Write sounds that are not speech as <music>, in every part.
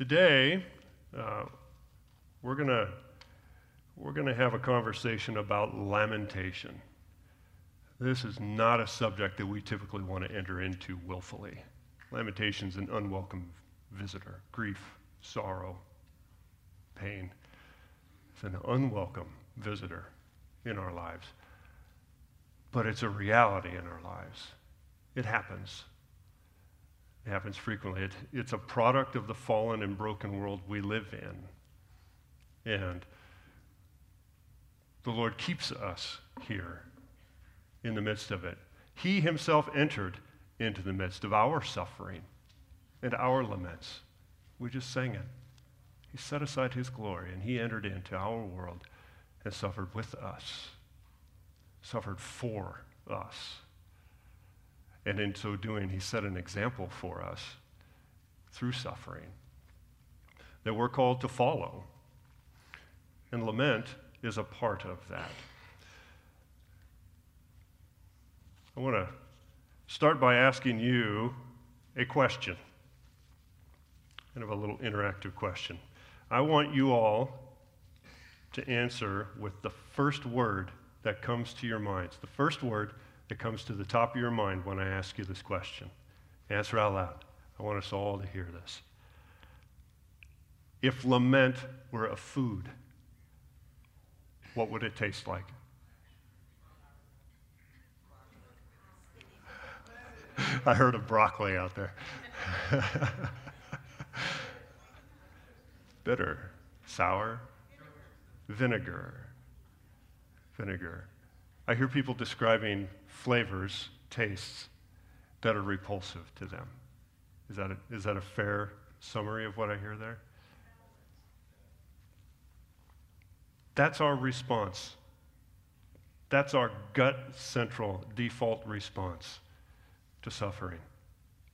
Today, uh, we're going we're going to have a conversation about lamentation. This is not a subject that we typically want to enter into willfully. Lamentation is an unwelcome visitor, grief, sorrow, pain. It's an unwelcome visitor in our lives. But it's a reality in our lives. It happens. It happens frequently. It, it's a product of the fallen and broken world we live in. And the Lord keeps us here in the midst of it. He himself entered into the midst of our suffering and our laments. We just sang it. He set aside his glory and he entered into our world and suffered with us, suffered for us. And in so doing, he set an example for us through suffering that we're called to follow. And lament is a part of that. I want to start by asking you a question, kind of a little interactive question. I want you all to answer with the first word that comes to your minds, the first word that comes to the top of your mind when I ask you this question. Answer out loud. I want us all to hear this. If lament were a food, what would it taste like? I heard of broccoli out there. <laughs> Bitter, sour, vinegar, vinegar. I hear people describing flavors, tastes that are repulsive to them. Is that a, is that a fair summary of what I hear there? That's our response. That's our gut central default response to suffering.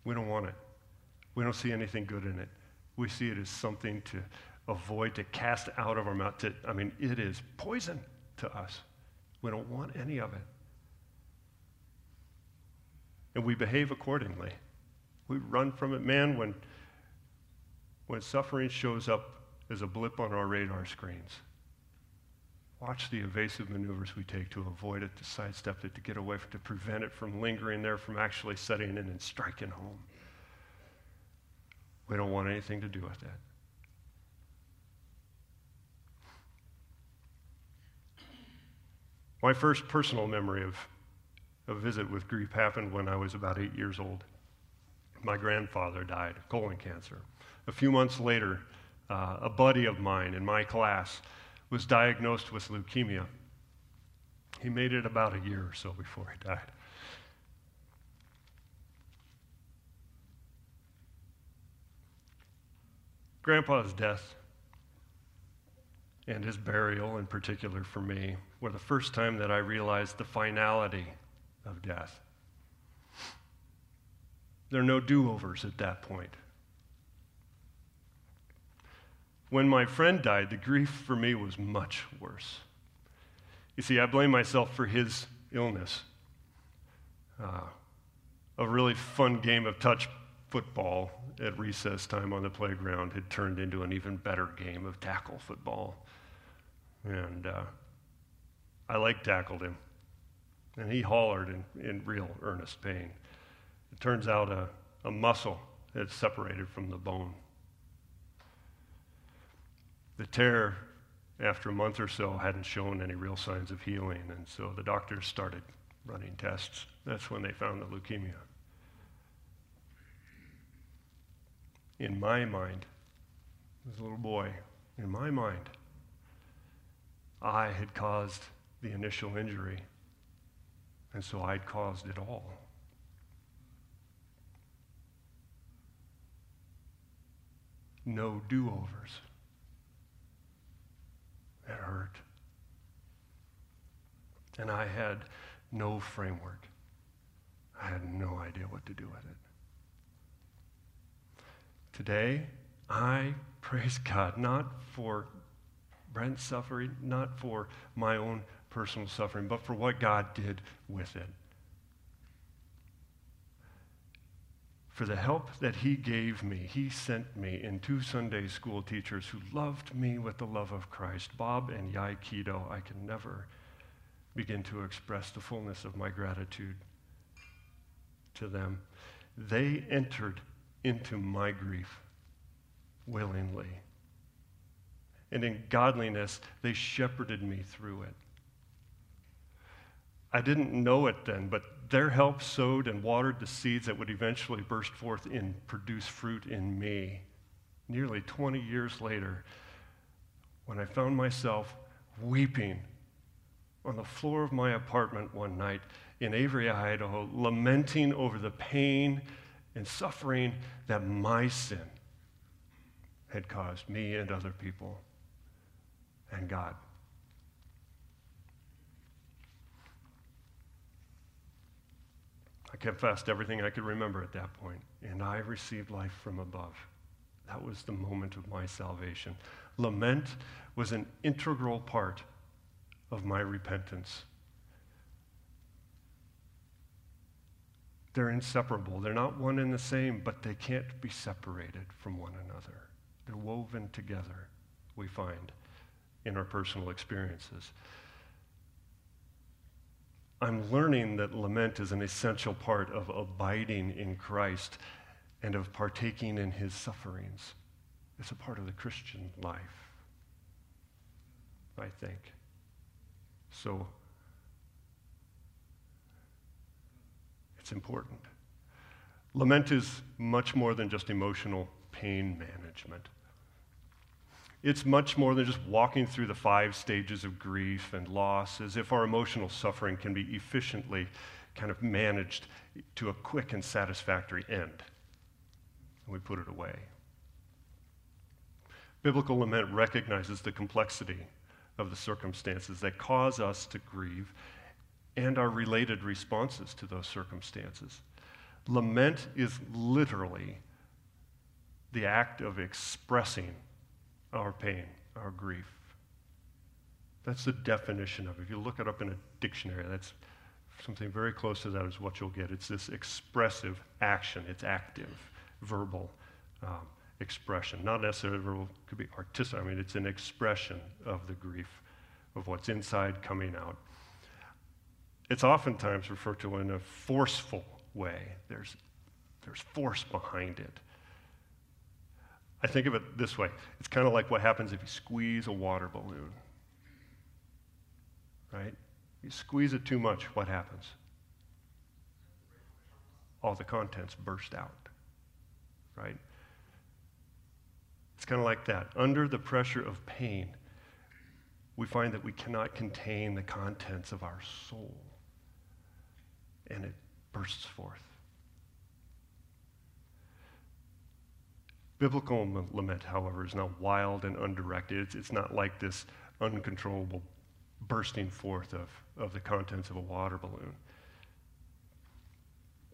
We don't want it. We don't see anything good in it. We see it as something to avoid, to cast out of our mouth. To, I mean, it is poison to us. We don't want any of it. And we behave accordingly. We run from it. Man, when, when suffering shows up as a blip on our radar screens, Watch the evasive maneuvers we take to avoid it, to sidestep it, to get away from to prevent it from lingering there, from actually setting in and striking home. We don't want anything to do with that. My first personal memory of a visit with grief happened when I was about eight years old. My grandfather died of colon cancer. A few months later, uh, a buddy of mine in my class was diagnosed with leukemia. He made it about a year or so before he died. Grandpa's death and his burial, in particular for me, were the first time that I realized the finality of death. There are no do overs at that point. When my friend died, the grief for me was much worse. You see, I blame myself for his illness. Uh, a really fun game of touch football at recess time on the playground had turned into an even better game of tackle football. And uh, I like tackled him. And he hollered in, in real earnest pain. It turns out a, a muscle had separated from the bone. The tear, after a month or so, hadn't shown any real signs of healing, and so the doctors started running tests. That's when they found the leukemia. In my mind, as a little boy, in my mind, I had caused the initial injury, and so I'd caused it all. No do overs. It hurt. And I had no framework. I had no idea what to do with it. Today, I <laughs> praise God not for Brent's suffering, not for my own personal suffering, but for what God did with it. for the help that he gave me. He sent me in two Sunday school teachers who loved me with the love of Christ, Bob and Yai Kido. I can never begin to express the fullness of my gratitude to them. They entered into my grief willingly. And in godliness, they shepherded me through it. I didn't know it then, but their help sowed and watered the seeds that would eventually burst forth and produce fruit in me. Nearly 20 years later, when I found myself weeping on the floor of my apartment one night in Avery, Idaho, lamenting over the pain and suffering that my sin had caused me and other people and God. I confessed everything I could remember at that point, and I received life from above. That was the moment of my salvation. Lament was an integral part of my repentance. They're inseparable. They're not one and the same, but they can't be separated from one another. They're woven together, we find, in our personal experiences. I'm learning that lament is an essential part of abiding in Christ and of partaking in his sufferings. It's a part of the Christian life, I think. So, it's important. Lament is much more than just emotional pain management. It's much more than just walking through the five stages of grief and loss, as if our emotional suffering can be efficiently kind of managed to a quick and satisfactory end. And we put it away. Biblical lament recognizes the complexity of the circumstances that cause us to grieve and our related responses to those circumstances. Lament is literally the act of expressing our pain, our grief. That's the definition of it. If you look it up in a dictionary, that's something very close to that is what you'll get. It's this expressive action. It's active, verbal um, expression. Not necessarily verbal, could be artistic. I mean, it's an expression of the grief, of what's inside coming out. It's oftentimes referred to in a forceful way. There's, there's force behind it. I think of it this way it's kind of like what happens if you squeeze a water balloon. Right? You squeeze it too much, what happens? All the contents burst out. Right? It's kind of like that. Under the pressure of pain, we find that we cannot contain the contents of our soul, and it bursts forth. Biblical lament, however, is not wild and undirected. It's, it's not like this uncontrollable bursting forth of, of the contents of a water balloon.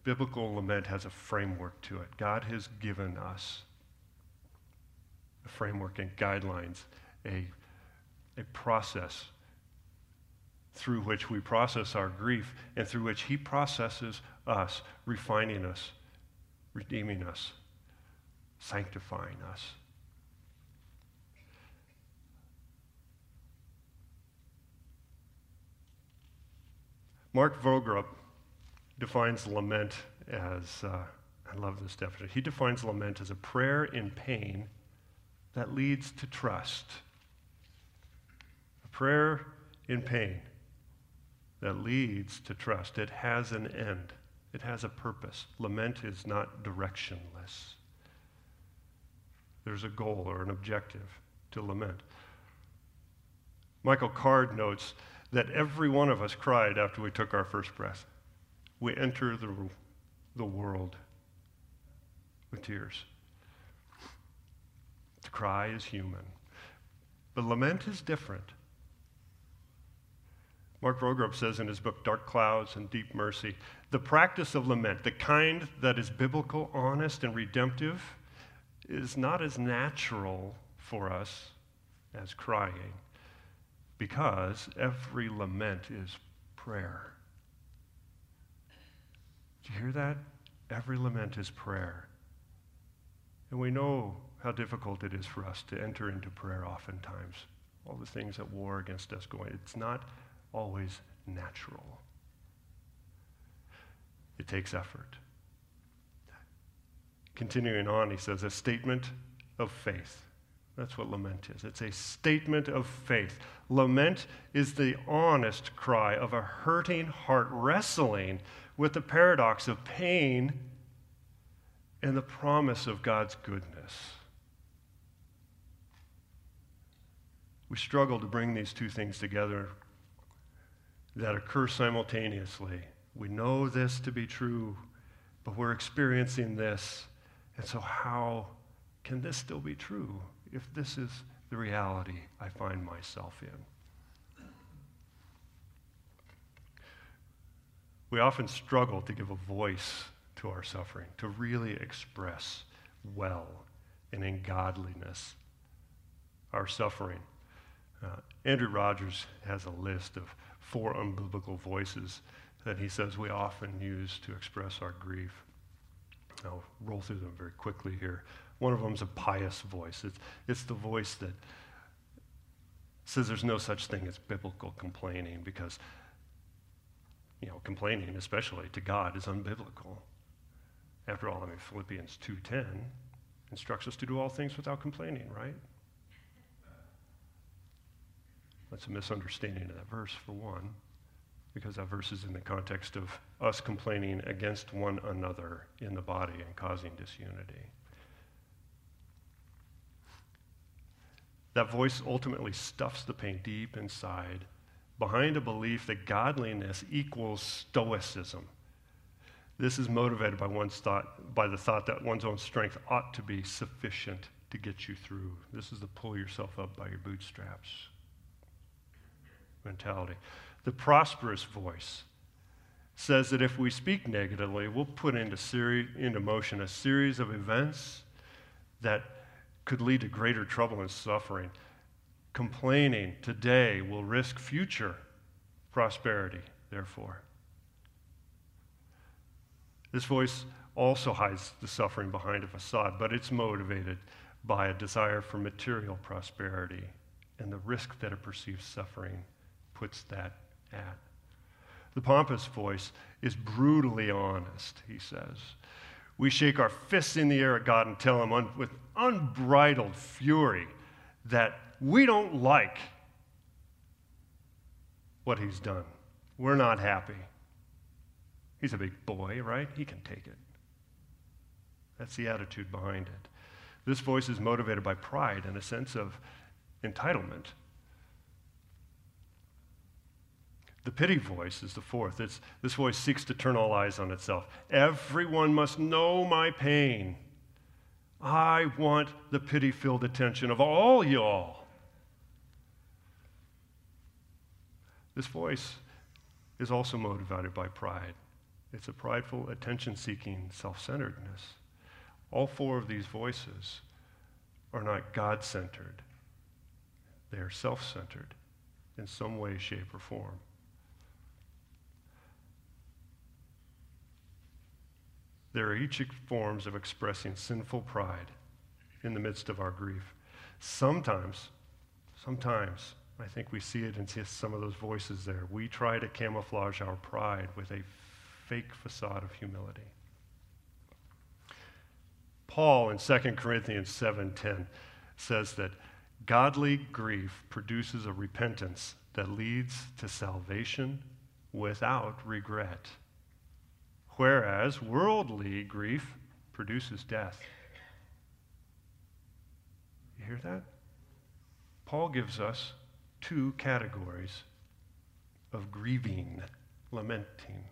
Biblical lament has a framework to it. God has given us a framework and guidelines, a, a process through which we process our grief and through which He processes us, refining us, redeeming us sanctifying us. Mark Vroegop defines lament as, uh, I love this definition. He defines lament as a prayer in pain that leads to trust. A prayer in pain that leads to trust. It has an end, it has a purpose. Lament is not directionless there's a goal or an objective to lament. Michael Card notes that every one of us cried after we took our first breath. We enter the, the world with tears. To cry is human, but lament is different. Mark Vroegop says in his book, Dark Clouds and Deep Mercy, the practice of lament, the kind that is biblical, honest, and redemptive, is not as natural for us as crying because every lament is prayer. Do you hear that? Every lament is prayer. And we know how difficult it is for us to enter into prayer oftentimes. All the things that war against us going. It's not always natural. It takes effort. Continuing on, he says, a statement of faith. That's what lament is. It's a statement of faith. Lament is the honest cry of a hurting heart wrestling with the paradox of pain and the promise of God's goodness. We struggle to bring these two things together that occur simultaneously. We know this to be true, but we're experiencing this. And so, how can this still be true if this is the reality I find myself in? We often struggle to give a voice to our suffering, to really express well and in godliness our suffering. Uh, Andrew Rogers has a list of four unbiblical voices that he says we often use to express our grief. I'll roll through them very quickly here. One of them is a pious voice. It's, it's the voice that says there's no such thing as biblical complaining because, you know, complaining, especially to God, is unbiblical. After all, I mean, Philippians 2.10 instructs us to do all things without complaining, right? That's a misunderstanding of that verse, for one, because that verse is in the context of us complaining against one another in the body and causing disunity. That voice ultimately stuffs the pain deep inside behind a belief that godliness equals stoicism. This is motivated by one's thought, by the thought that one's own strength ought to be sufficient to get you through. This is the pull yourself up by your bootstraps mentality. The prosperous voice says that if we speak negatively, we'll put into, seri- into motion a series of events that could lead to greater trouble and suffering. Complaining today will risk future prosperity, therefore. This voice also hides the suffering behind a facade, but it's motivated by a desire for material prosperity and the risk that a perceived suffering puts that The pompous voice is brutally honest, he says. We shake our fists in the air at God and tell him un- with unbridled fury that we don't like what he's done. We're not happy. He's a big boy, right? He can take it. That's the attitude behind it. This voice is motivated by pride and a sense of entitlement. The pity voice is the fourth. It's, this voice seeks to turn all eyes on itself. Everyone must know my pain. I want the pity filled attention of all y'all. This voice is also motivated by pride. It's a prideful, attention seeking self centeredness. All four of these voices are not God centered, they are self centered in some way, shape, or form. There are each forms of expressing sinful pride in the midst of our grief. Sometimes, sometimes, I think we see it in some of those voices there. We try to camouflage our pride with a fake facade of humility. Paul in 2 Corinthians 7:10 says that godly grief produces a repentance that leads to salvation without regret whereas worldly grief produces death. You hear that? Paul gives us two categories of grieving, lamenting.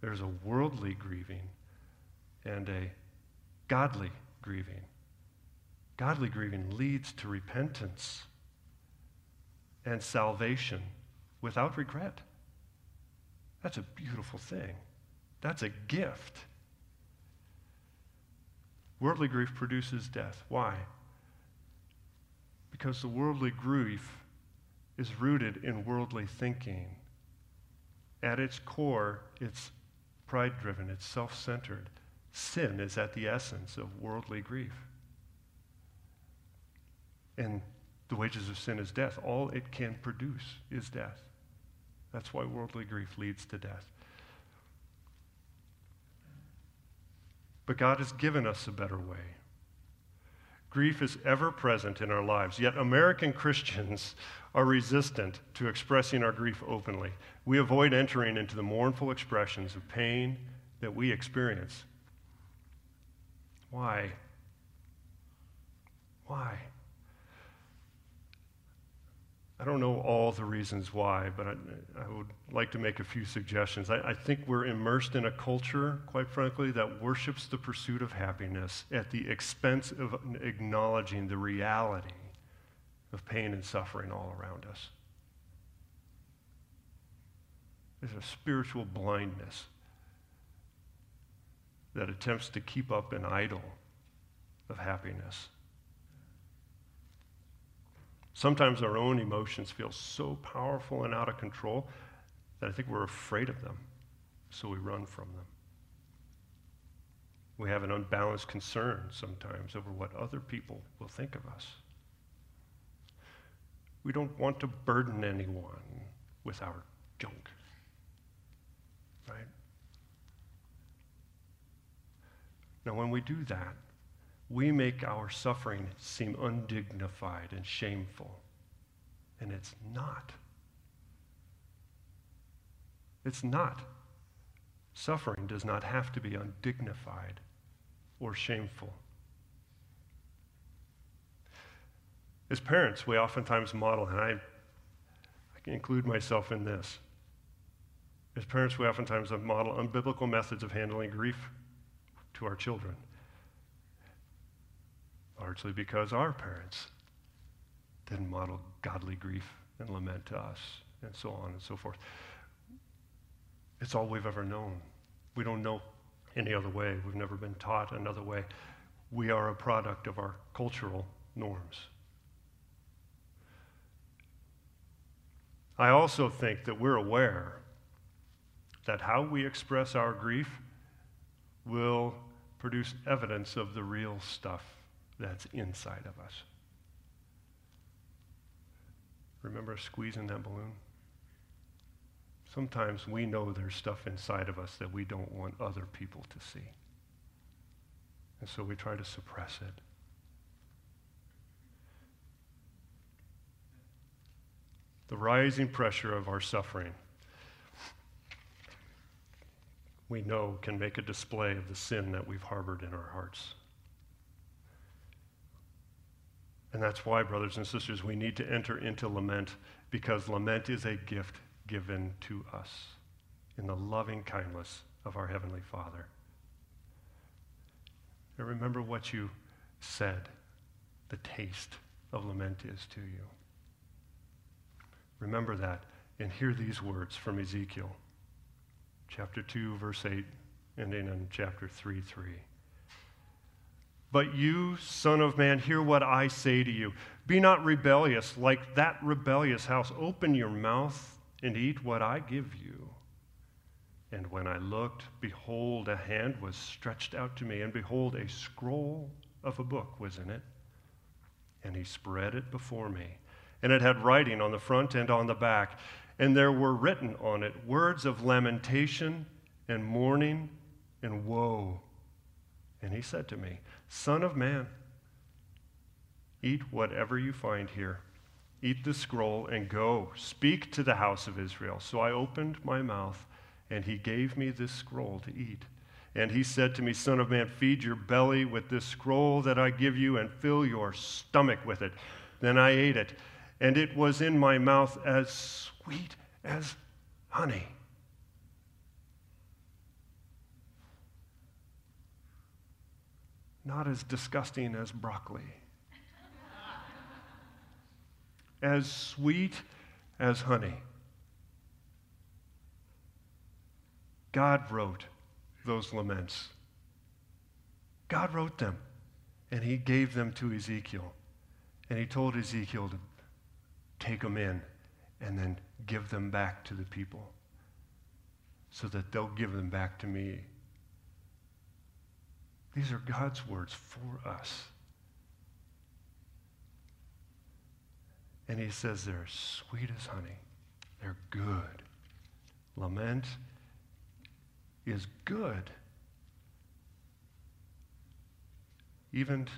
There's a worldly grieving and a godly grieving. Godly grieving leads to repentance and salvation without regret. That's a beautiful thing. That's a gift. Worldly grief produces death. Why? Because the worldly grief is rooted in worldly thinking. At its core, it's pride driven, it's self centered. Sin is at the essence of worldly grief. And the wages of sin is death. All it can produce is death. That's why worldly grief leads to death. But God has given us a better way. Grief is ever present in our lives, yet American Christians are resistant to expressing our grief openly. We avoid entering into the mournful expressions of pain that we experience. Why? Why? I don't know all the reasons why, but I, I would like to make a few suggestions. I, I, think we're immersed in a culture, quite frankly, that worships the pursuit of happiness at the expense of acknowledging the reality of pain and suffering all around us. There's a spiritual blindness that attempts to keep up an idol of happiness. Sometimes our own emotions feel so powerful and out of control that I think we're afraid of them, so we run from them. We have an unbalanced concern sometimes over what other people will think of us. We don't want to burden anyone with our junk. Right? Now, when we do that, we make our suffering seem undignified and shameful. And it's not. It's not. Suffering does not have to be undignified or shameful. As parents, we oftentimes model, and I, I can include myself in this. As parents, we oftentimes model unbiblical methods of handling grief to our children largely because our parents didn't model godly grief and lament to us, and so on and so forth. It's all we've ever known. We don't know any other way. We've never been taught another way. We are a product of our cultural norms. I also think that we're aware that how we express our grief will produce evidence of the real stuff that's inside of us. Remember squeezing that balloon? Sometimes we know there's stuff inside of us that we don't want other people to see. And so we try to suppress it. The rising pressure of our suffering, we know, can make a display of the sin that we've harbored in our hearts. And that's why, brothers and sisters, we need to enter into lament because lament is a gift given to us in the loving kindness of our Heavenly Father. And remember what you said the taste of lament is to you. Remember that and hear these words from Ezekiel, chapter 2, verse 8, ending in chapter 3, 3. But you, Son of Man, hear what I say to you. Be not rebellious like that rebellious house. Open your mouth and eat what I give you. And when I looked, behold, a hand was stretched out to me, and behold, a scroll of a book was in it. And he spread it before me. And it had writing on the front and on the back. And there were written on it words of lamentation and mourning and woe. And he said to me, Son of man, eat whatever you find here. Eat the scroll and go. Speak to the house of Israel. So I opened my mouth, and he gave me this scroll to eat. And he said to me, Son of man, feed your belly with this scroll that I give you, and fill your stomach with it. Then I ate it, and it was in my mouth as sweet as honey. Not as disgusting as broccoli, as sweet as honey. God wrote those laments. God wrote them, and He gave them to Ezekiel. And He told Ezekiel to take them in and then give them back to the people so that they'll give them back to me. These are God's words for us. And he says they're sweet as honey. They're good. Lament is good, even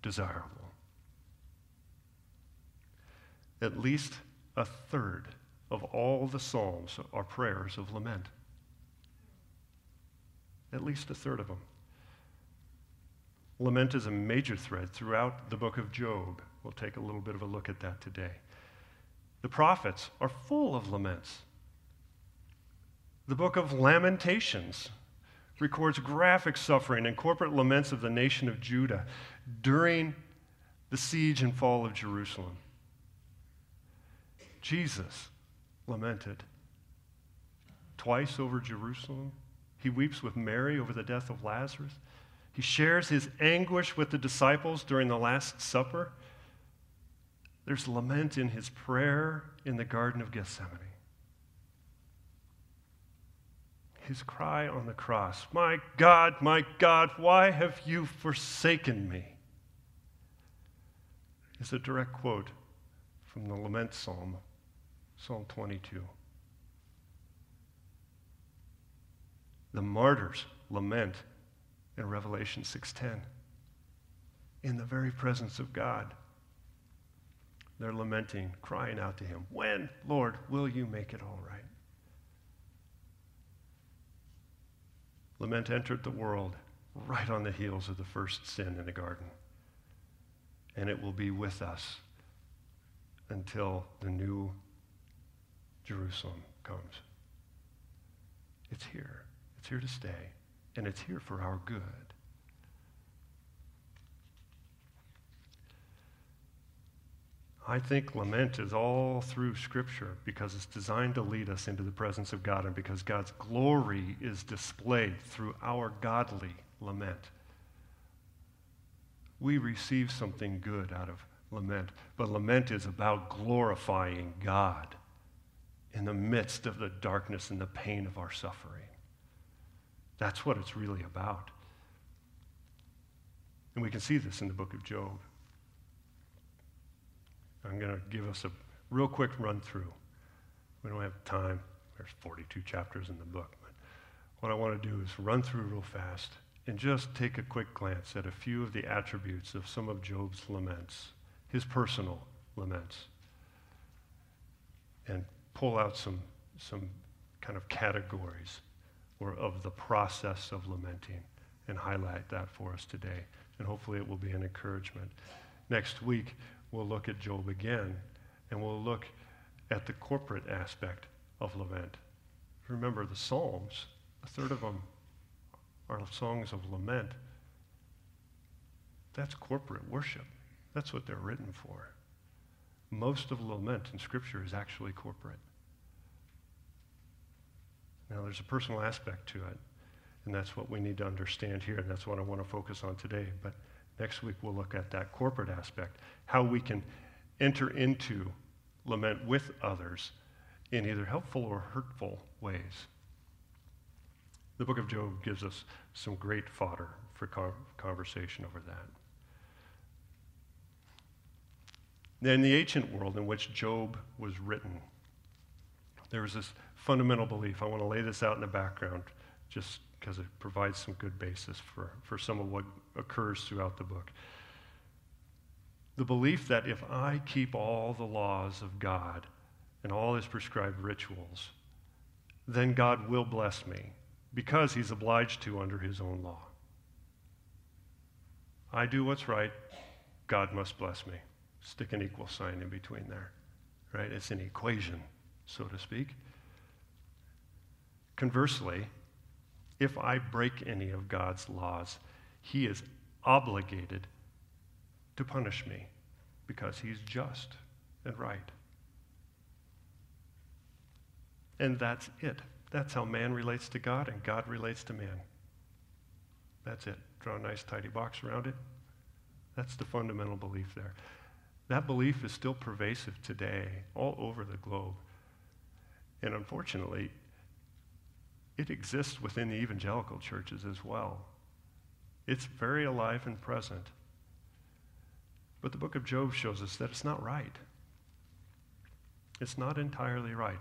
desirable. At least a third of all the Psalms are prayers of lament. At least a third of them. Lament is a major thread throughout the book of Job. We'll take a little bit of a look at that today. The prophets are full of laments. The book of Lamentations records graphic suffering and corporate laments of the nation of Judah during the siege and fall of Jerusalem. Jesus lamented twice over Jerusalem. He weeps with Mary over the death of Lazarus. He shares his anguish with the disciples during the Last Supper. There's lament in his prayer in the Garden of Gethsemane. His cry on the cross, My God, my God, why have you forsaken me? is a direct quote from the lament psalm, Psalm 22. The martyrs lament in Revelation 6:10 in the very presence of God. They're lamenting, crying out to him, "When, Lord, will you make it all right?" Lament entered the world right on the heels of the first sin in the garden. And it will be with us until the new Jerusalem comes. It's here. It's here to stay and it's here for our good. I think lament is all through Scripture because it's designed to lead us into the presence of God and because God's glory is displayed through our godly lament. We receive something good out of lament, but lament is about glorifying God in the midst of the darkness and the pain of our suffering. That's what it's really about. And we can see this in the book of Job. I'm going to give us a real quick run through. We don't have time. There's 42 chapters in the book. But what I want to do is run through real fast and just take a quick glance at a few of the attributes of some of Job's laments, his personal laments, and pull out some, some kind of categories or of the process of lamenting and highlight that for us today. And hopefully it will be an encouragement. Next week, we'll look at Job again and we'll look at the corporate aspect of lament. Remember, the Psalms, a third of them are songs of lament. That's corporate worship. That's what they're written for. Most of lament in Scripture is actually corporate. Now, there's a personal aspect to it, and that's what we need to understand here, and that's what I want to focus on today. But next week, we'll look at that corporate aspect, how we can enter into lament with others in either helpful or hurtful ways. The book of Job gives us some great fodder for conversation over that. in the ancient world in which Job was written, there was this fundamental belief. I want to lay this out in the background just because it provides some good basis for, for some of what occurs throughout the book. The belief that if I keep all the laws of God and all his prescribed rituals, then God will bless me because he's obliged to under his own law. I do what's right, God must bless me. Stick an equal sign in between there, right? It's an equation, so to speak. Conversely, if I break any of God's laws, he is obligated to punish me because he's just and right. And that's it. That's how man relates to God and God relates to man. That's it. Draw a nice, tidy box around it. That's the fundamental belief there. That belief is still pervasive today all over the globe. And unfortunately, it exists within the evangelical churches as well. It's very alive and present. But the book of Job shows us that it's not right. It's not entirely right.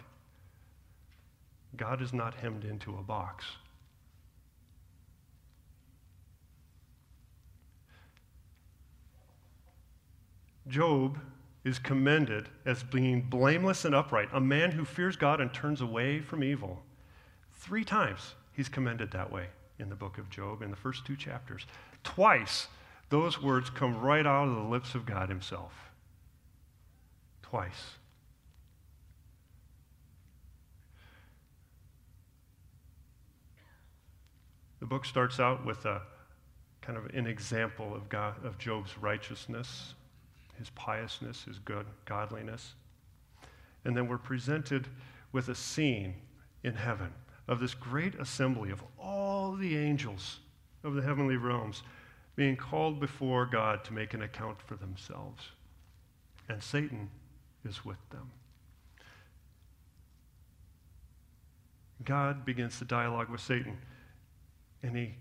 God is not hemmed into a box. Job is commended as being blameless and upright, a man who fears God and turns away from evil. Three times he's commended that way in the book of Job in the first two chapters. Twice those words come right out of the lips of God himself. Twice. The book starts out with a kind of an example of, God, of Job's righteousness, his piousness, his good godliness. And then we're presented with a scene in heaven of this great assembly of all the angels of the heavenly realms being called before God to make an account for themselves. And Satan is with them. God begins the dialogue with Satan, and he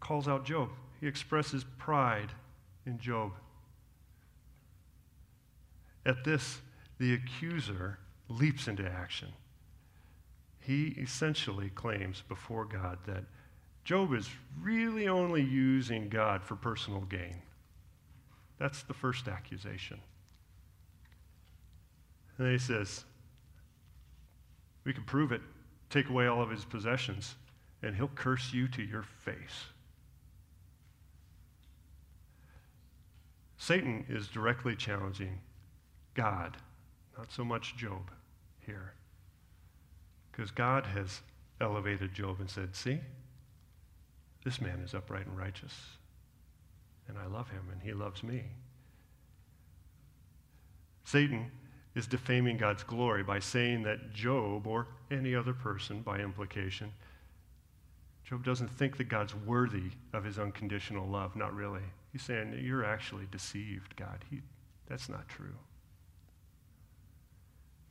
calls out Job. He expresses pride in Job. At this, the accuser leaps into action. He essentially claims before God that Job is really only using God for personal gain. That's the first accusation. And then he says, We can prove it. Take away all of his possessions, and he'll curse you to your face. Satan is directly challenging God, not so much Job here. Because God has elevated Job and said, See, this man is upright and righteous, and I love him, and he loves me. Satan is defaming God's glory by saying that Job, or any other person by implication, Job doesn't think that God's worthy of his unconditional love. Not really. He's saying, You're actually deceived, God. He, that's not true.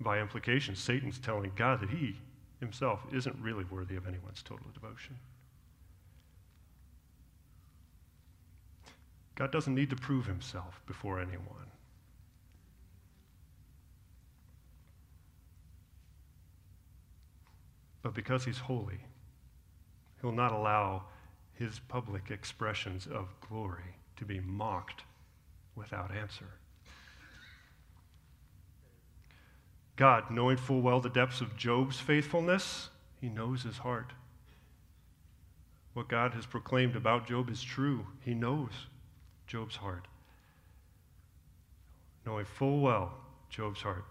By implication, Satan's telling God that he himself isn't really worthy of anyone's total devotion. God doesn't need to prove himself before anyone. But because he's holy, he'll not allow his public expressions of glory to be mocked without answer. God, knowing full well the depths of Job's faithfulness, he knows his heart. What God has proclaimed about Job is true. He knows Job's heart. Knowing full well Job's heart,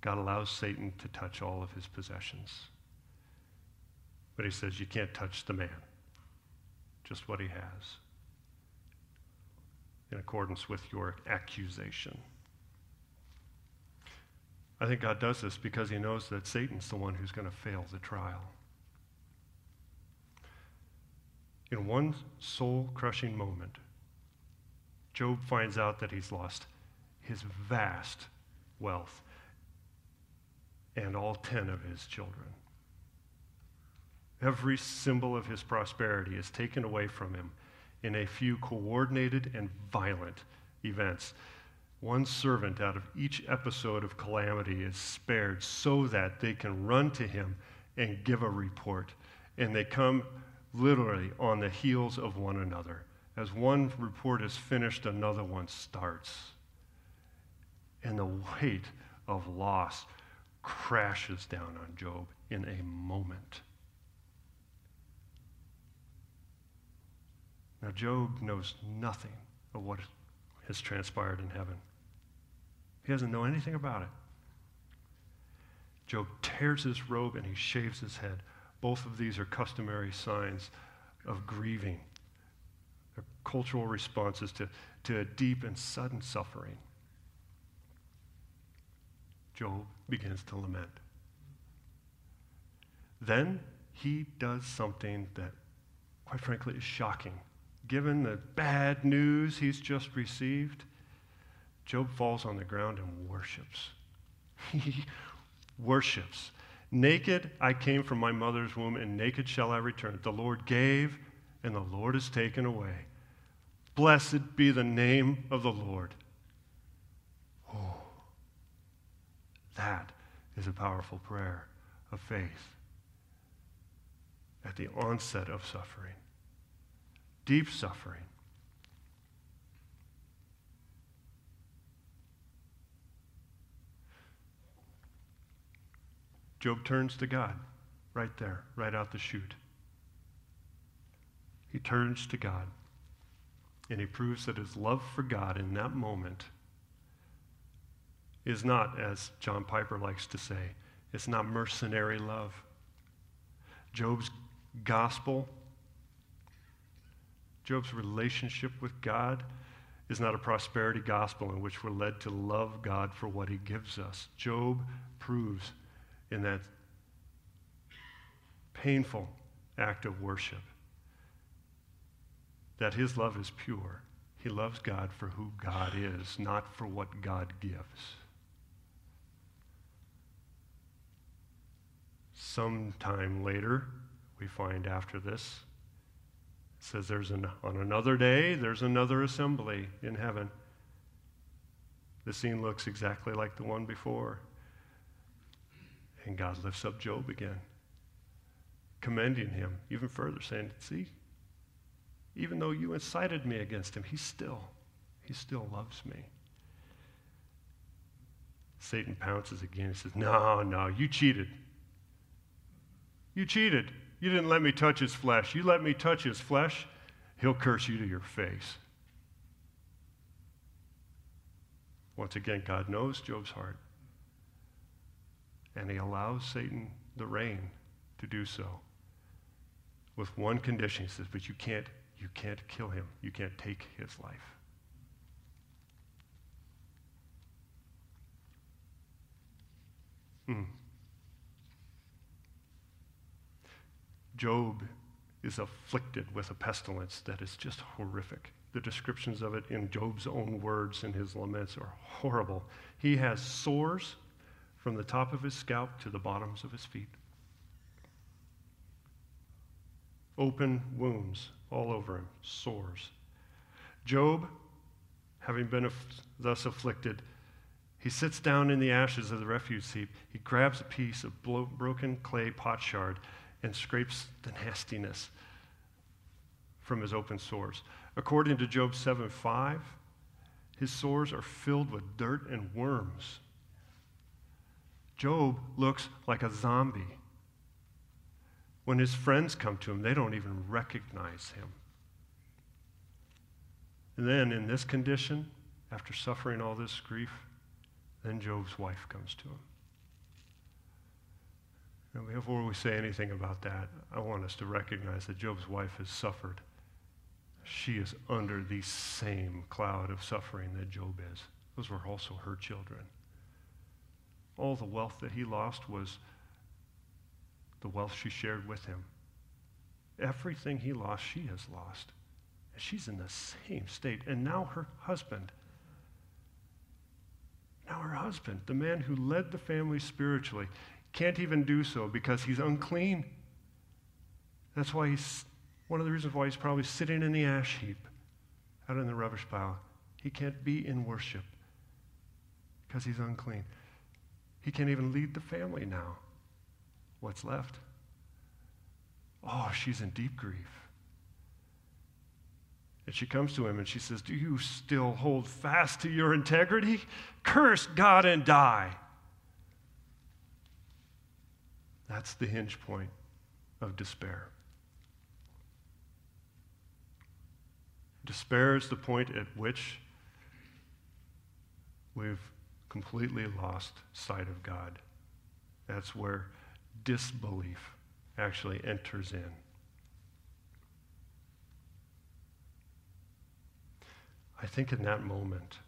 God allows Satan to touch all of his possessions. But he says, You can't touch the man, just what he has, in accordance with your accusation. I think God does this because he knows that Satan's the one who's going to fail the trial. In one soul crushing moment, Job finds out that he's lost his vast wealth and all 10 of his children. Every symbol of his prosperity is taken away from him in a few coordinated and violent events one servant out of each episode of calamity is spared so that they can run to him and give a report. And they come literally on the heels of one another. As one report is finished, another one starts. And the weight of loss crashes down on Job in a moment. Now, Job knows nothing of what has transpired in heaven. He doesn't know anything about it. Job tears his robe and he shaves his head. Both of these are customary signs of grieving. They're cultural responses to, to a deep and sudden suffering. Job begins to lament. Then he does something that, quite frankly, is shocking. Given the bad news he's just received, Job falls on the ground and worships. He <laughs> worships. Naked I came from my mother's womb, and naked shall I return. The Lord gave, and the Lord has taken away. Blessed be the name of the Lord. Oh, that is a powerful prayer of faith at the onset of suffering, deep suffering. Job turns to God right there, right out the chute. He turns to God and he proves that his love for God in that moment is not, as John Piper likes to say, it's not mercenary love. Job's gospel, Job's relationship with God is not a prosperity gospel in which we're led to love God for what he gives us. Job proves in that painful act of worship that his love is pure. He loves God for who God is, not for what God gives. Sometime later, we find after this, it says there's an, on another day, there's another assembly in heaven. The scene looks exactly like the one before. And God lifts up Job again, commending him even further, saying, See, even though you incited me against him, he still, he still loves me. Satan pounces again. He says, No, no, you cheated. You cheated. You didn't let me touch his flesh. You let me touch his flesh, he'll curse you to your face. Once again, God knows Job's heart. And he allows Satan the rein to do so. With one condition, he says, but you can't you can't kill him. You can't take his life. Hmm. Job is afflicted with a pestilence that is just horrific. The descriptions of it in Job's own words in his laments are horrible. He has sores from the top of his scalp to the bottoms of his feet. Open wounds all over him, sores. Job, having been thus afflicted, he sits down in the ashes of the refuse heap. He grabs a piece of blo- broken clay potsherd and scrapes the nastiness from his open sores. According to Job 7 5, his sores are filled with dirt and worms. Job looks like a zombie. When his friends come to him, they don't even recognize him. And then, in this condition, after suffering all this grief, then Job's wife comes to him. And before we say anything about that, I want us to recognize that Job's wife has suffered. She is under the same cloud of suffering that Job is. Those were also her children. All the wealth that he lost was the wealth she shared with him. Everything he lost, she has lost. And she's in the same state. And now her husband, now her husband, the man who led the family spiritually, can't even do so because he's unclean. That's why he's one of the reasons why he's probably sitting in the ash heap out in the rubbish pile. He can't be in worship because he's unclean. He can't even lead the family now. What's left? Oh, she's in deep grief. And she comes to him and she says, Do you still hold fast to your integrity? Curse God and die. That's the hinge point of despair. Despair is the point at which we've completely lost sight of God. That's where disbelief actually enters in. I think in that moment,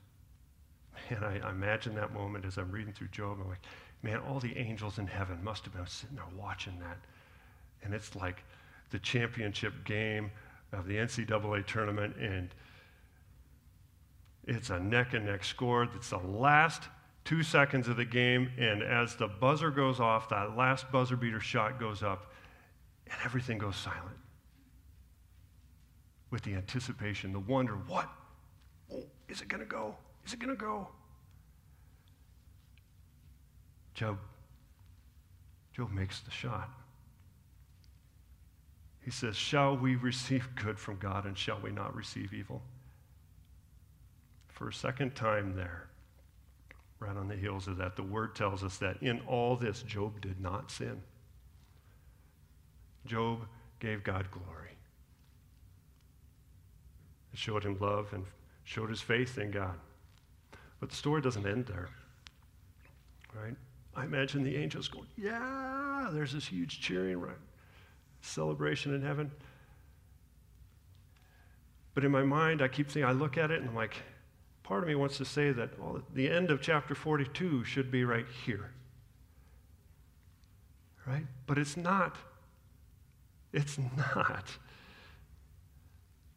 man, I, I, imagine that moment as I'm reading through Job. I'm like, man, all the angels in heaven must have been sitting there watching that. And it's like the championship game of the NCAA tournament, and it's a neck and neck score. It's the last two seconds of the game, and as the buzzer goes off, that last buzzer beater shot goes up, and everything goes silent. With the anticipation, the wonder, what? Oh, is it going to go? Is it going to go? Job, Job makes the shot. He says, Shall we receive good from God and shall we not receive evil? For a second time there, right on the heels of that, the word tells us that in all this, Job did not sin. Job gave God glory. It showed him love and showed his faith in God. But the story doesn't end there. Right? I imagine the angels going, Yeah, there's this huge cheering, right? Celebration in heaven. But in my mind, I keep thinking, I look at it and I'm like, part of me wants to say that well, the end of chapter 42 should be right here. Right? But it's not. It's not.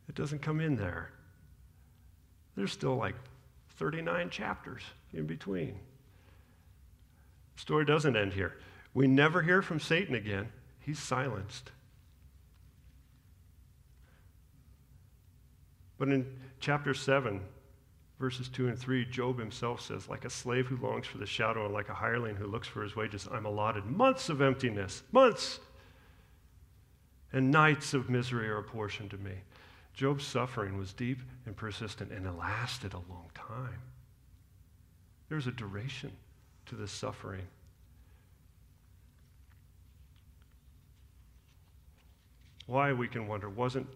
It doesn't come in there. There's still like 39 chapters in between. The story doesn't end here. We never hear from Satan again. He's silenced. But in chapter 7, verses 2 and 3, Job himself says, Like a slave who longs for the shadow and like a hireling who looks for his wages, I'm allotted months of emptiness, months, and nights of misery are apportioned to me. Job's suffering was deep and persistent, and it lasted a long time. There's a duration to this suffering. Why, we can wonder, wasn't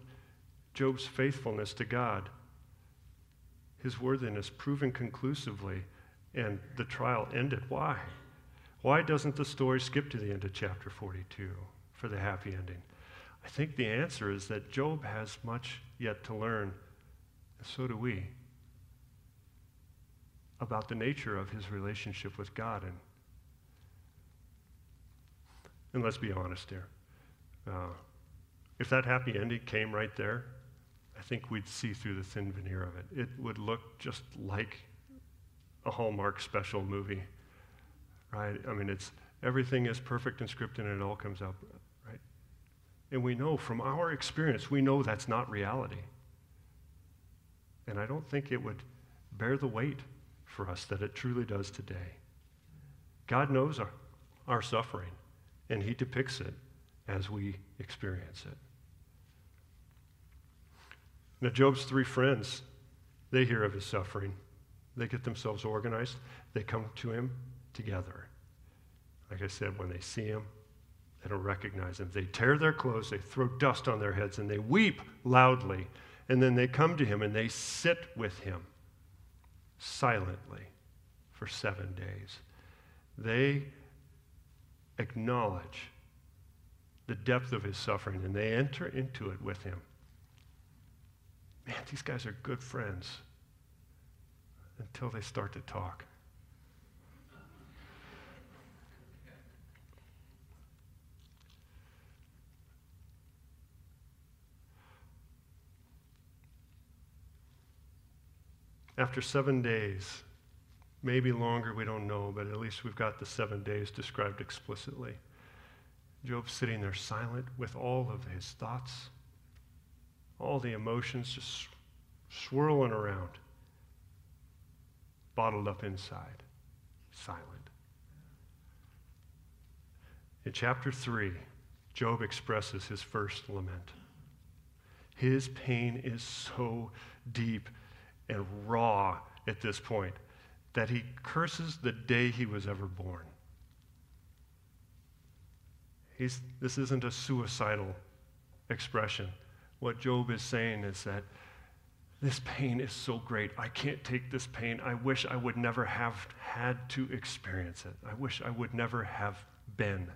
Job's faithfulness to God, his worthiness proven conclusively, and the trial ended? Why? Why doesn't the story skip to the end of chapter 42 for the happy ending? I think the answer is that Job has much yet to learn, and so do we, about the nature of his relationship with God. And, and let's be honest here. Uh, if that happy ending came right there, I think we'd see through the thin veneer of it. It would look just like a Hallmark special movie, right? I mean, it's everything is perfect and scripted, and it all comes out right. And we know from our experience, we know that's not reality. And I don't think it would bear the weight for us that it truly does today. God knows our, our suffering, and He depicts it as we experience it. Now, Job's three friends, they hear of his suffering. They get themselves organized. They come to him together. Like I said, when they see him, they don't recognize him. They tear their clothes, they throw dust on their heads, and they weep loudly. And then they come to him and they sit with him silently for seven days. They acknowledge the depth of his suffering and they enter into it with him. Man, these guys are good friends until they start to talk. After seven days, maybe longer, we don't know, but at least we've got the seven days described explicitly. Job's sitting there silent with all of his thoughts, all the emotions just swirling around, bottled up inside, silent. In chapter 3, Job expresses his first lament. His pain is so deep and raw at this point that he curses the day he was ever born. He's, this isn't a suicidal expression. What Job is saying is that this pain is so great. I can't take this pain. I wish I would never have had to experience it. I wish I would never have been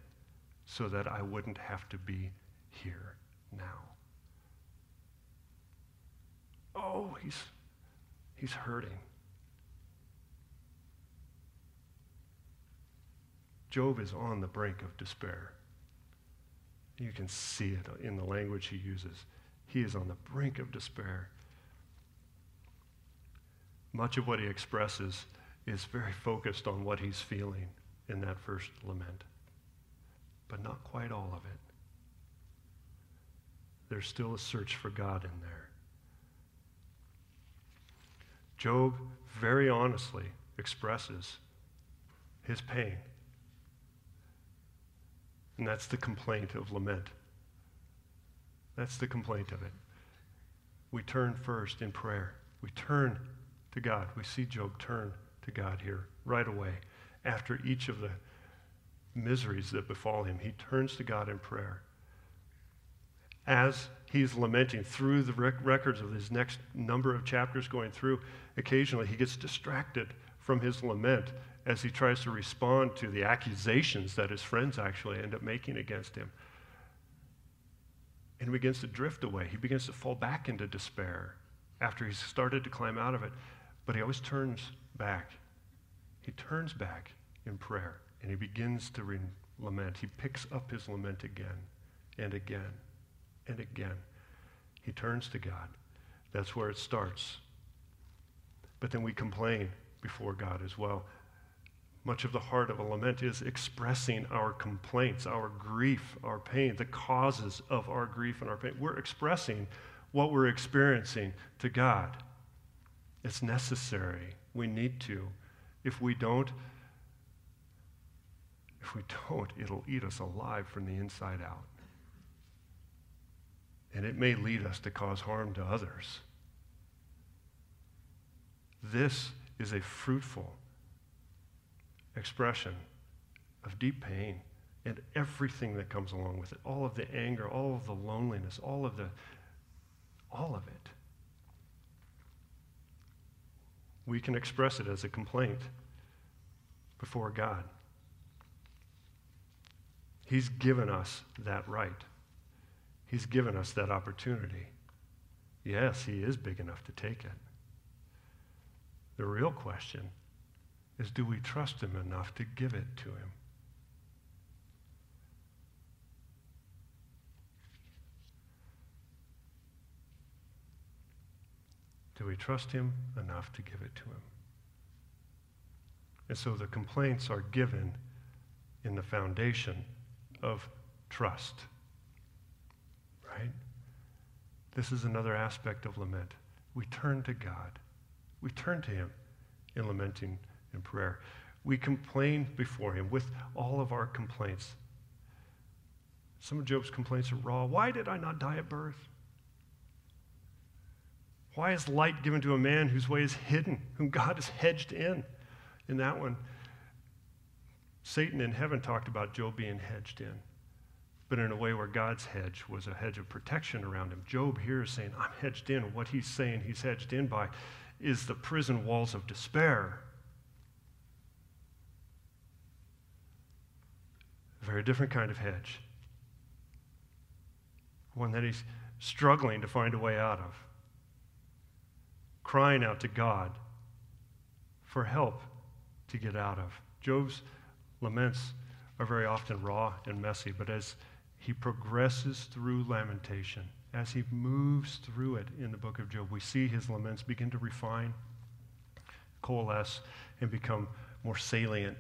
so that I wouldn't have to be here now. Oh, he's, he's hurting. Job is on the brink of despair. You can see it in the language he uses. He is on the brink of despair. Much of what he expresses is very focused on what he's feeling in that first lament, but not quite all of it. There's still a search for God in there. Job very honestly expresses his pain. And that's the complaint of lament. That's the complaint of it. We turn first in prayer. We turn to God. We see Job turn to God here right away. After each of the miseries that befall him, he turns to God in prayer. As he's lamenting through the rec- records of his next number of chapters going through, occasionally he gets distracted from his lament as he tries to respond to the accusations that his friends actually end up making against him. And he begins to drift away. He begins to fall back into despair after he's started to climb out of it. But he always turns back. He turns back in prayer and he begins to re- lament. He picks up his lament again and again and again. He turns to God. That's where it starts. But then we complain before God as well. Much of the heart of a lament is expressing our complaints, our grief, our pain, the causes of our grief and our pain. We're expressing what we're experiencing to God. It's necessary. We need to. If we don't, if we don't, <laughs> it'll eat us alive from the inside out. And it may lead us to cause harm to others. This is a fruitful expression of deep pain and everything that comes along with it. All of the anger all of the loneliness all of the all of it. We can express it as a complaint before god. He's given us that right. He's given us that opportunity. Yes he is big enough to take it. The real question is do we trust Him enough to give it to Him? Do we trust Him enough to give it to Him? And so the complaints are given in the foundation of trust. Right? This is another aspect of lament. We turn to God, we turn to Him in lamenting in prayer. We complain before Him with all of our complaints. Some of Job's complaints are raw. Why did I not die at birth? Why is light given to a man whose way is hidden, whom God has hedged in? In that one, Satan in heaven talked about Job being hedged in, but in a way where God's hedge was a hedge of protection around him. Job here is saying, I'm hedged in. What he's saying he's hedged in by is the prison walls of despair. A very different kind of hedge. One that he's struggling to find a way out of. Crying out to God for help to get out of. Job's laments are very often raw and messy, but as he progresses through lamentation, as he moves through it in the book of Job, we see his laments begin to refine, coalesce, and become more salient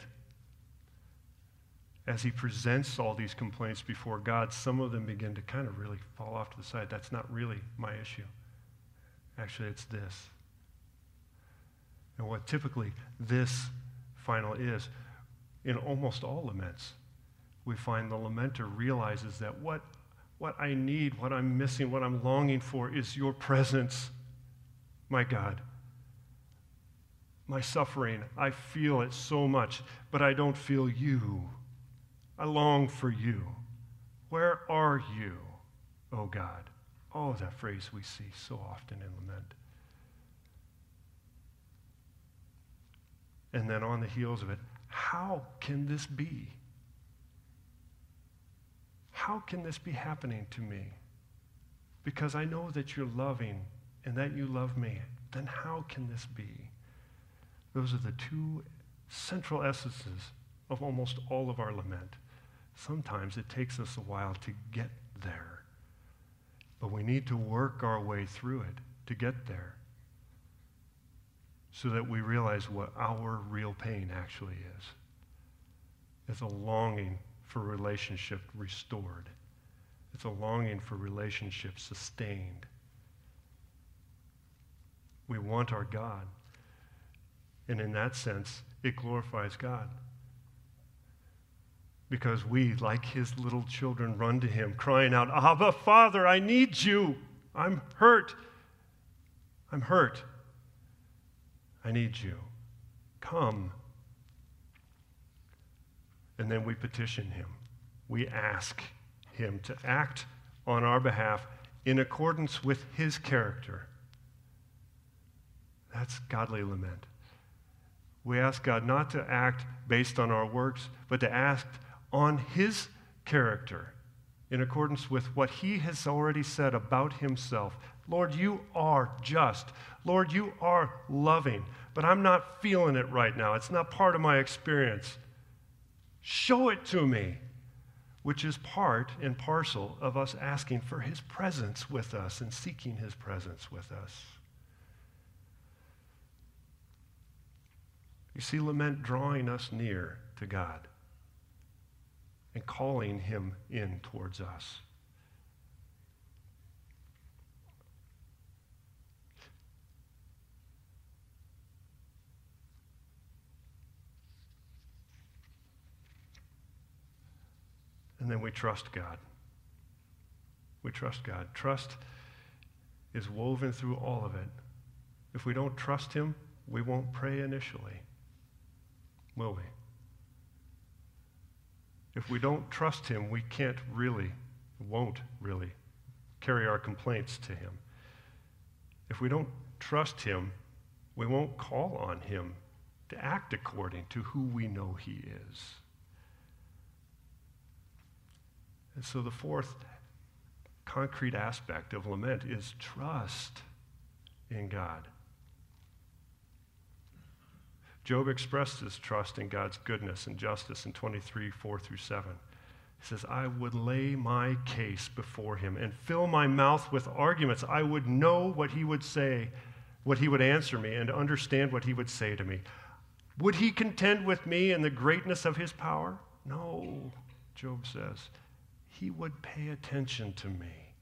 as he presents all these complaints before God, some of them begin to kind of really fall off to the side. That's not really my issue. Actually, it's this. And what typically this final is, in almost all laments, we find the lamenter realizes that what, what I need, what I'm missing, what I'm longing for is your presence, my God. My suffering, I feel it so much, but I don't feel you. I long for you. Where are you, O oh God? Oh, that phrase we see so often in lament. And then on the heels of it, how can this be? How can this be happening to me? Because I know that you're loving and that you love me. Then how can this be? Those are the two central essences of almost all of our lament. Sometimes it takes us a while to get there, but we need to work our way through it to get there. so that we realize what our real pain actually is. It's a longing for relationship restored. It's a longing for relationship sustained. We want our God. And in that sense, it glorifies God. Because we, like his little children, run to him, crying out, Abba, Father, I need you. I'm hurt. I'm hurt. I need you. Come. And then we petition him. We ask him to act on our behalf in accordance with his character. That's godly lament. We ask God not to act based on our works, but to act on his character in accordance with what he has already said about himself. Lord, you are just. Lord, you are loving, but I'm not feeling it right now. It's not part of my experience. Show it to me, which is part and parcel of us asking for his presence with us and seeking his presence with us. You see, lament drawing us near to God and calling him in towards us. And then we trust God. We trust God. Trust is woven through all of it. If we don't trust Him, we won't pray initially, will we? If we don't trust Him, we can't really, won't really carry our complaints to Him. If we don't trust Him, we won't call on Him to act according to who we know He is. And so the fourth concrete aspect of lament is trust in God. Job expressed his trust in God's goodness and justice in 23, 4 through 7. He says, I would lay my case before him and fill my mouth with arguments. I would know what he would say, what he would answer me, and understand what he would say to me. Would he contend with me in the greatness of his power? No, Job says. He would pay attention to me.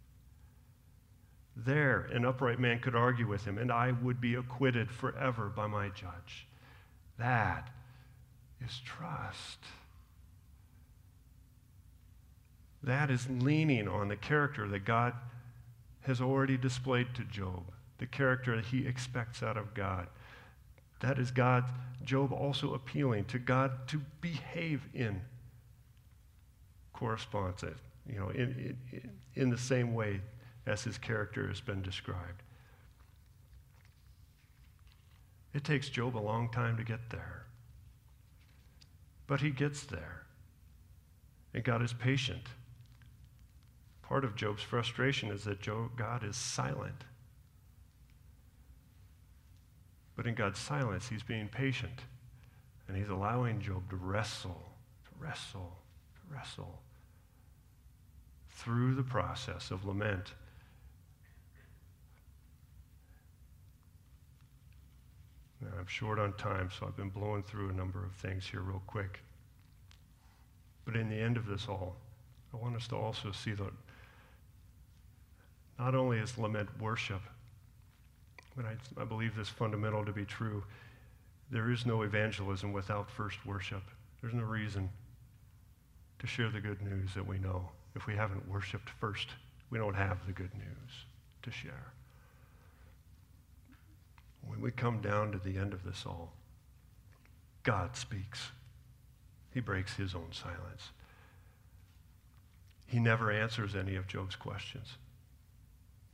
There, an upright man could argue with him, and I would be acquitted forever by my judge. That is trust. That is leaning on the character that God has already displayed to Job, the character that he expects out of God. That is God, Job also appealing to God to behave in corresponds, you know, in, in, in the same way as his character has been described. It takes Job a long time to get there. But he gets there. And God is patient. Part of Job's frustration is that Job, God is silent. But in God's silence, he's being patient. And he's allowing Job to wrestle, to wrestle, to wrestle through the process of lament I'm short on time, so I've been blowing through a number of things here real quick. But in the end of this all, I want us to also see that not only is lament worship, but I, I believe this fundamental to be true. There is no evangelism without first worship. There's no reason to share the good news that we know. If we haven't worshiped first, we don't have the good news to share. When we come down to the end of this all, God speaks. He breaks his own silence. He never answers any of Job's questions.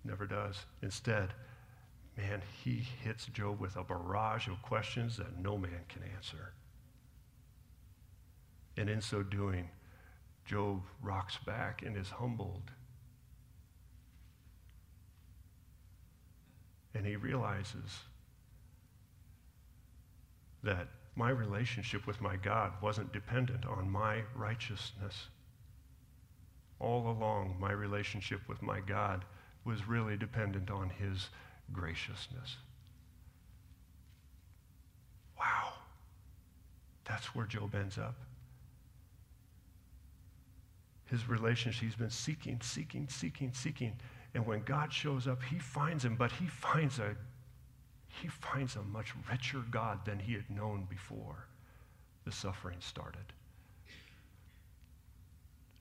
Never does. Instead, man, he hits Job with a barrage of questions that no man can answer. And in so doing, Job rocks back and is humbled. And he realizes that my relationship with my God wasn't dependent on my righteousness. All along, my relationship with my God was really dependent on his graciousness. Wow. That's where Job ends up. His relationship, he's been seeking, seeking, seeking, seeking. And when God shows up, he finds him, but he finds a he finds a much richer God than he had known before the suffering started.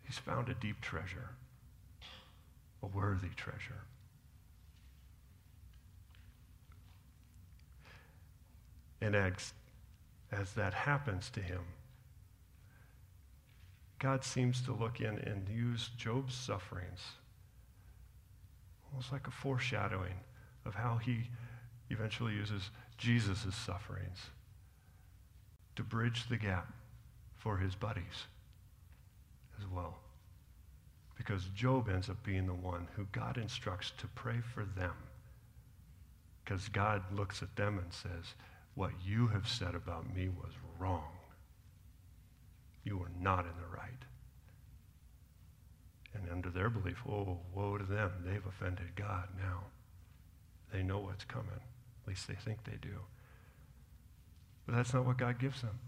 He's found a deep treasure, a worthy treasure. And as, as that happens to him, God seems to look in and use Job's sufferings almost like a foreshadowing of how he eventually uses Jesus' sufferings to bridge the gap for his buddies as well. Because Job ends up being the one who God instructs to pray for them. Because God looks at them and says, What you have said about me was wrong. You were not in the right. And under their belief, oh, woe to them. They've offended God now. They know what's coming. At least they think they do. But that's not what God gives them.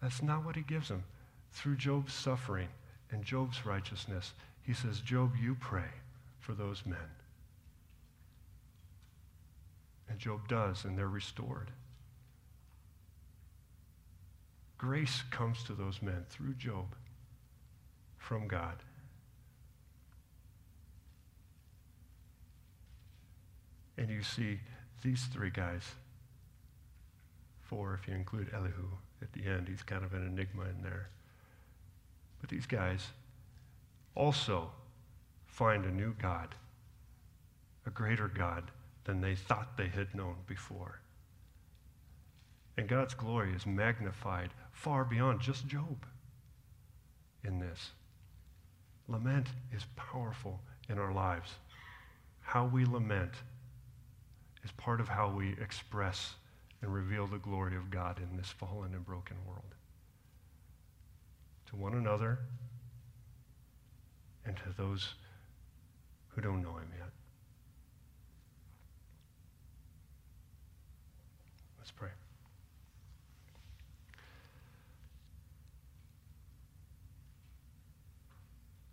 That's not what he gives them. Through Job's suffering and Job's righteousness, he says, Job, you pray for those men. And Job does, and they're restored. Grace comes to those men through Job from God. And you see these three guys, four if you include Elihu at the end, he's kind of an enigma in there. But these guys also find a new God, a greater God than they thought they had known before. And God's glory is magnified far beyond just Job in this. Lament is powerful in our lives. How we lament is part of how we express and reveal the glory of God in this fallen and broken world. To one another and to those who don't know him yet. Let's pray.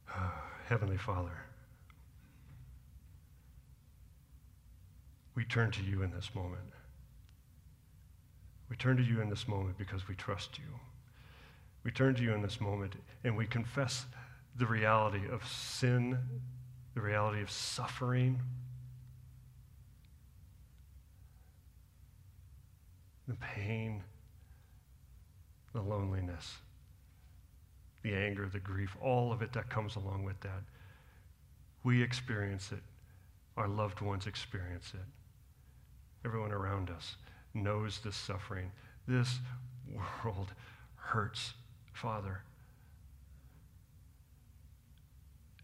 <sighs> Heavenly Father, we turn to you in this moment. We turn to you in this moment because we trust you. We turn to you in this moment and we confess the reality of sin, the reality of suffering, the pain, the loneliness the anger, the grief, all of it that comes along with that. We experience it. Our loved ones experience it. Everyone around us knows this suffering. This world hurts, Father.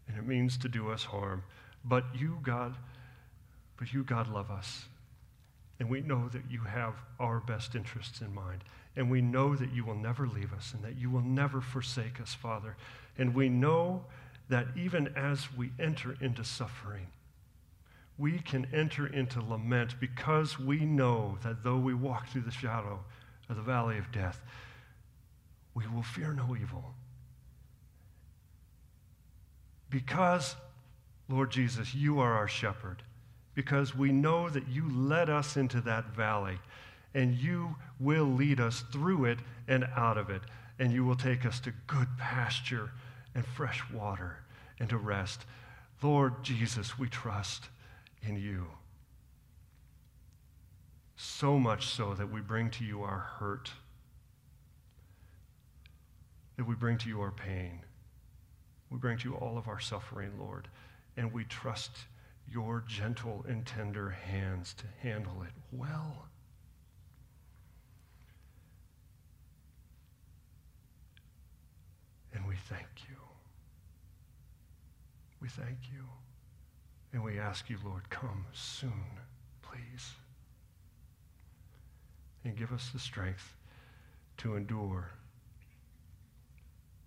And it means to do us harm. But you, God, but you, God, love us. And we know that you have our best interests in mind. And we know that you will never leave us and that you will never forsake us, Father. And we know that even as we enter into suffering, we can enter into lament because we know that though we walk through the shadow of the valley of death, we will fear no evil. Because, Lord Jesus, you are our shepherd, because we know that you led us into that valley and you will lead us through it and out of it. And you will take us to good pasture and fresh water and to rest. Lord Jesus, we trust in you. So much so that we bring to you our hurt, that we bring to you our pain. We bring to you all of our suffering, Lord, and we trust your gentle and tender hands to handle it well. And we thank you. We thank you. And we ask you, Lord, come soon, please. And give us the strength to endure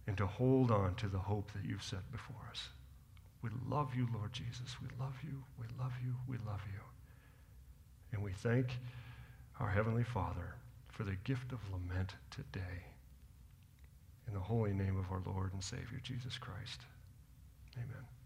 and to hold on to the hope that you've set before us. We love you, Lord Jesus. We love you. We love you. We love you. And we thank our Heavenly Father for the gift of lament today. In the holy name of our Lord and Savior, Jesus Christ. Amen.